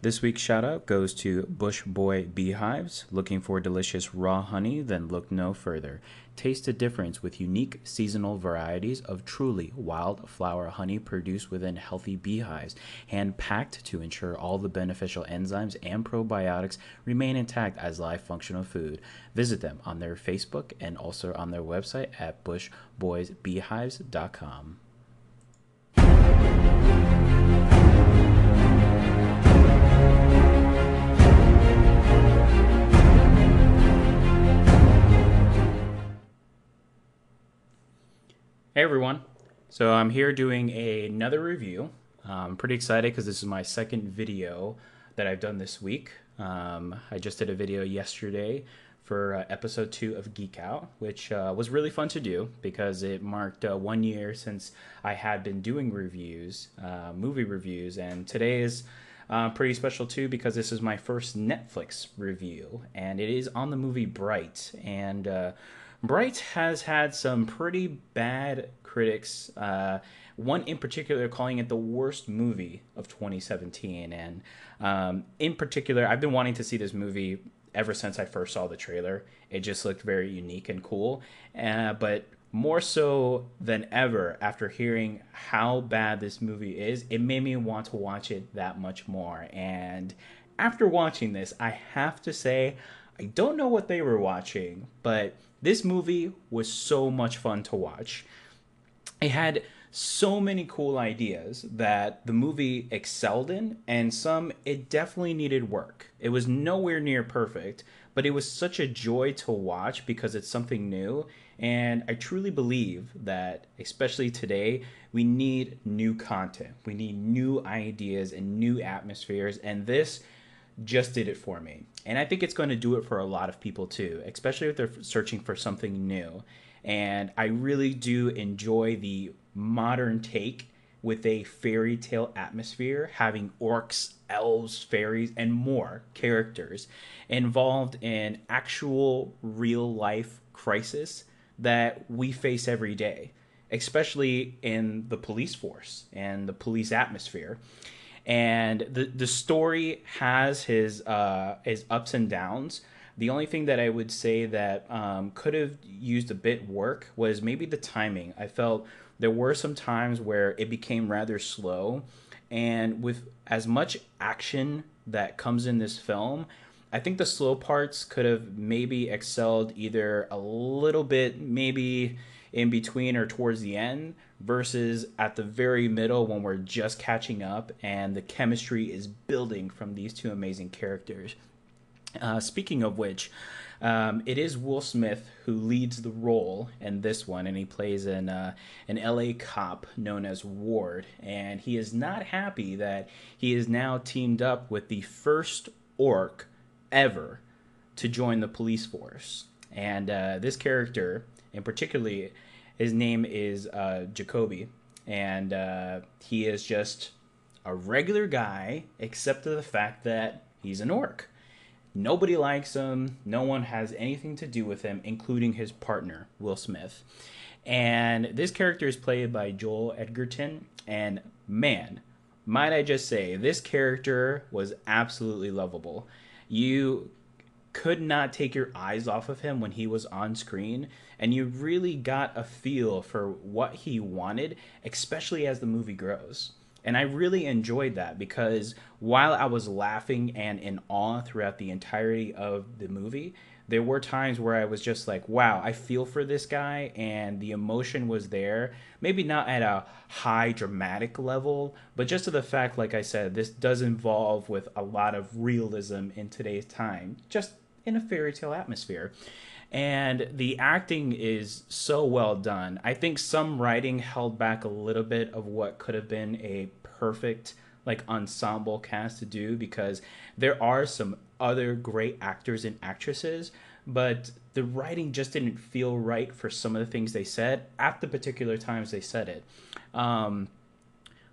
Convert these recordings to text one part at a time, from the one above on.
This week's shout out goes to Bush Boy Beehives. Looking for delicious raw honey? Then look no further. Taste the difference with unique seasonal varieties of truly wildflower honey produced within healthy beehives, hand packed to ensure all the beneficial enzymes and probiotics remain intact as live functional food. Visit them on their Facebook and also on their website at bushboysbeehives.com. Hey everyone. So I'm here doing a, another review. I'm pretty excited because this is my second video that I've done this week. Um, I just did a video yesterday for uh, episode two of Geek Out, which uh, was really fun to do because it marked uh, one year since I had been doing reviews, uh, movie reviews, and today is uh, pretty special too because this is my first Netflix review, and it is on the movie Bright. And uh, Bright has had some pretty bad critics. Uh, one in particular calling it the worst movie of 2017. And um, in particular, I've been wanting to see this movie ever since I first saw the trailer. It just looked very unique and cool. Uh, but more so than ever, after hearing how bad this movie is, it made me want to watch it that much more. And after watching this, I have to say, I don't know what they were watching, but this movie was so much fun to watch. It had so many cool ideas that the movie excelled in, and some it definitely needed work. It was nowhere near perfect, but it was such a joy to watch because it's something new. And I truly believe that, especially today, we need new content. We need new ideas and new atmospheres. And this just did it for me. And I think it's going to do it for a lot of people too, especially if they're searching for something new. And I really do enjoy the modern take with a fairy tale atmosphere, having orcs, elves, fairies, and more characters involved in actual real life crisis that we face every day, especially in the police force and the police atmosphere and the the story has his uh, his ups and downs. The only thing that I would say that um, could have used a bit work was maybe the timing. I felt there were some times where it became rather slow, and with as much action that comes in this film, I think the slow parts could have maybe excelled either a little bit, maybe in between or towards the end versus at the very middle when we're just catching up and the chemistry is building from these two amazing characters. Uh, speaking of which, um, it is Will Smith who leads the role in this one, and he plays an uh, an LA cop known as Ward, and he is not happy that he is now teamed up with the first orc ever to join the police force, and uh, this character, and particularly his name is uh, Jakoby, and uh, he is just a regular guy, except for the fact that he's an orc. Nobody likes him. No one has anything to do with him, including his partner, Will Smith. And this character is played by Joel Edgerton. And man, might I just say, this character was absolutely lovable. You could not take your eyes off of him when he was on screen and you really got a feel for what he wanted especially as the movie grows. And i really enjoyed that because while i was laughing and in awe throughout the entirety of the movie there were times where I was just like, wow, I feel for this guy, and the emotion was there. Maybe not at a high dramatic level, but just to the fact, like I said, this does involve with a lot of realism in today's time, just in a fairy tale atmosphere. And the acting is so well done. I think some writing held back a little bit of what could have been a perfect like ensemble cast to do because there are some other great actors and actresses, but the writing just didn't feel right for some of the things they said at the particular times they said it. Um,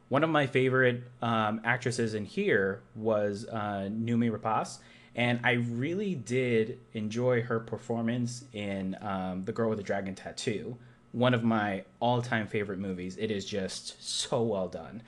one of my favorite um, actresses in here was uh, Noomi Rapace, and I really did enjoy her performance in um, The Girl with the Dragon Tattoo, one of my all-time favorite movies. It is just so well done.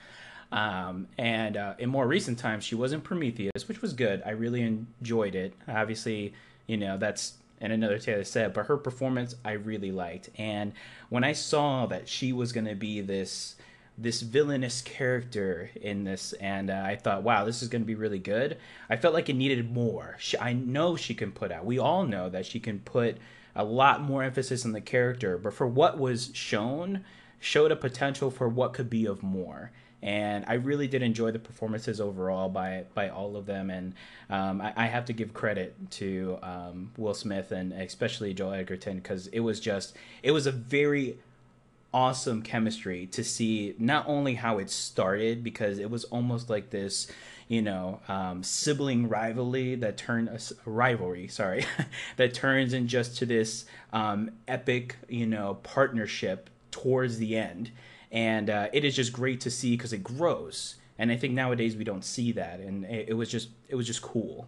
Um, and uh, in more recent times, she was in Prometheus, which was good. I really enjoyed it. Obviously, you know, that's and another Taylor said, but her performance I really liked. And when I saw that she was going to be this this villainous character in this, and uh, I thought, wow, this is going to be really good. I felt like it needed more. She, I know she can put out. We all know that she can put a lot more emphasis on the character, but for what was shown, showed a potential for what could be of more and I really did enjoy the performances overall by by all of them. And um, I, I, have to give credit to um, Will Smith and especially Joel Edgerton because it was just it was a very awesome chemistry to see not only how it started because it was almost like this you know um, sibling rivalry that turned a rivalry sorry that turns in just to this um, epic you know partnership towards the end and uh, it is just great to see because it grows. And I think nowadays we don't see that, and it, it was just it was just cool.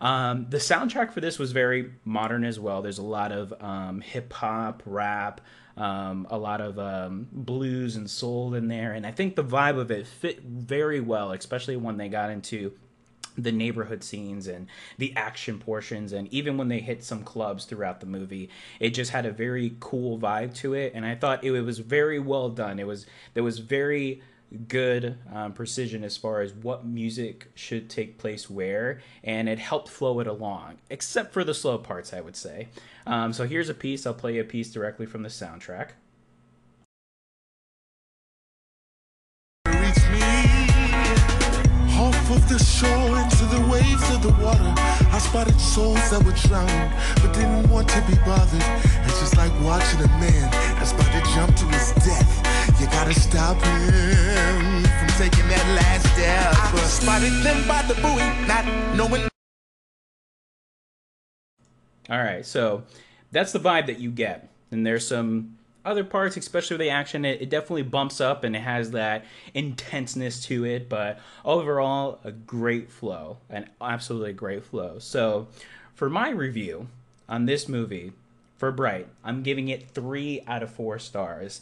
Um, the soundtrack for this was very modern as well. There's a lot of um, hip hop, rap, um, a lot of um, blues and soul in there, and I think the vibe of it fit very well, especially when they got into the neighborhood scenes and the action portions and even when they hit some clubs throughout the movie it just had a very cool vibe to it and i thought it, was very well done. It was there was very good um, precision as far as what music should take place where and it helped flow it along except for the slow parts i would say. Um, so here's a piece. I'll play a piece directly from the soundtrack the shore into the waves of the water. I spotted souls that were drowning, but didn't want to be bothered. It's just like watching a man that's about to jump to his death. You gotta stop him from taking that last step. I spotted them by the buoy, not knowing. All right, so that's the vibe that you get, and there's some other parts, especially with the action, it, it, definitely bumps up and it has that intenseness to it. But overall, a great flow, an absolutely great flow. So, for my review on this movie for Bright, I'm giving it three out of four stars.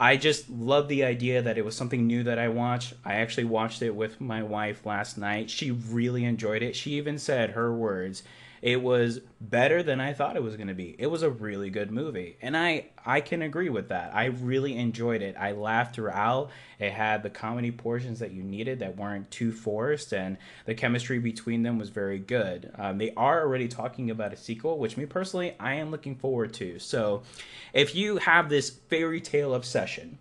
I just love the idea that it was something new that I watched. I actually watched it with my wife last night. She really enjoyed it. She even said her words it was better than I thought it was going to be. It was a really good movie, and I I can agree with that. I really enjoyed it. I laughed throughout. It had the comedy portions that you needed that weren't too forced, and the chemistry between them was very good. Um, they are already talking about a sequel, which me personally I am looking forward to. So, if you have this fairy tale obsession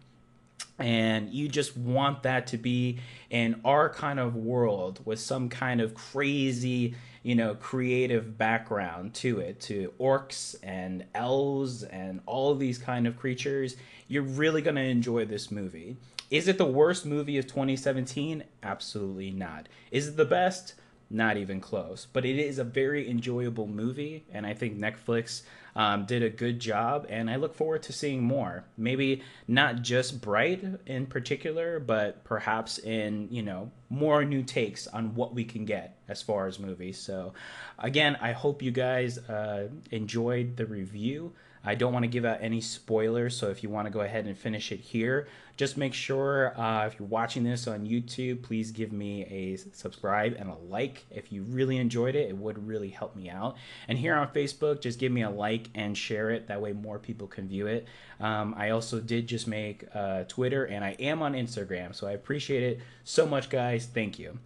and you just want that to be in our kind of world with some kind of crazy you know creative background to it to orcs and elves and all these kind of creatures you're really going to enjoy this movie. Is it the worst movie of 2017 absolutely not. Is it the best? Not even close. But it is a very enjoyable movie and i think netflix um, did a good job, and I look forward to seeing more. Maybe not just Bright in particular, but perhaps in you know more new takes on what we can get as far as movies. So, again, I hope you guys uh, enjoyed the review. I don't want to give out any spoilers, so if you want to go ahead and finish it here, just make sure uh, if you're watching this on YouTube, please give me a subscribe and a like. If you really enjoyed it, it would really help me out. And here on Facebook, just give me a like and share it. That way, more people can view it. Um, I also did just make uh, Twitter, and I am on Instagram, so I appreciate it so much, guys. Thank you.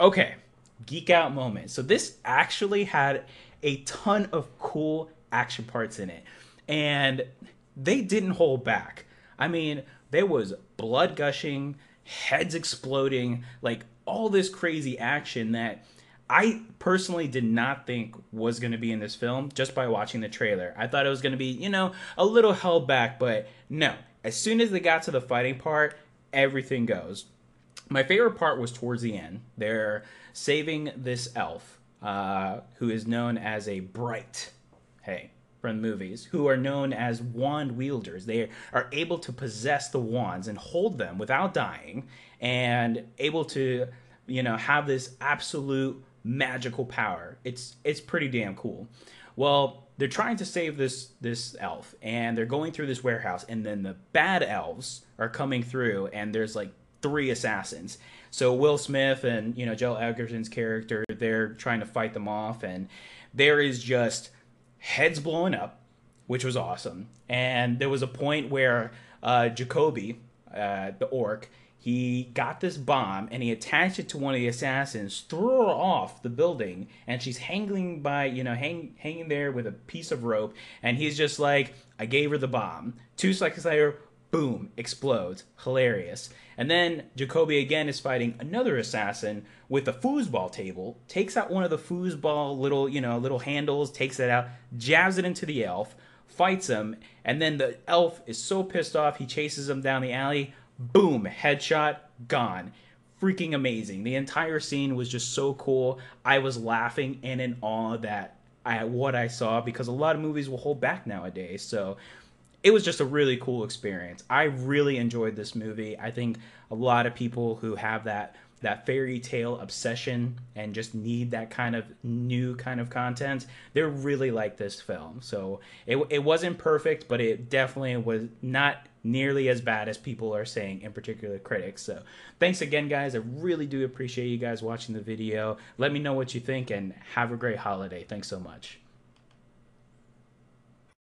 Okay, geek out moment. So this actually had a ton of cool action parts in it and they didn't hold back. I mean, there was blood gushing, heads exploding, like all this crazy action that I personally did not think was going to be in this film just by watching the trailer. I thought it was going to be, you know, a little held back, but no. As soon as they got to the fighting part, everything goes. My favorite part was towards the end. They're saving this elf, uh, who is known as a bright. Hey, movies who are known as wand wielders. They are able to possess the wands and hold them without dying and able to, you know, have this absolute magical power. It's it's pretty damn cool. Well, they're trying to save this this elf and they're going through this warehouse and then the bad elves are coming through and there's like three assassins. So Will Smith and you know Joel Edgerton's character, they're trying to fight them off, and there is just heads blowing up, which was awesome. And there was a point where uh, Jakoby, uh, the orc, he got this bomb and he attached it to one of the assassins, threw her off the building, and she's hanging by, you know, hang, hanging there with a piece of rope. And he's just like, I gave her the bomb. Two seconds later, boom, explodes. Hilarious. And then Jakoby again is fighting another assassin with a foosball table, takes out one of the foosball little, you know, little handles, takes it out, jabs it into the elf, fights him, and then the elf is so pissed off he chases him down the alley boom, headshot, gone. Freaking amazing. The entire scene was just so cool. I was laughing and in awe that I what I saw because a lot of movies will hold back nowadays. So it was just a really cool experience. I really enjoyed this movie. I think a lot of people who have that that fairy tale obsession and just need that kind of new kind of content, they really like this film. So it, it wasn't perfect, but it definitely was not nearly as bad as people are saying, in particular critics. So thanks again, guys. I really do appreciate you guys watching the video. Let me know what you think and have a great holiday. Thanks so much.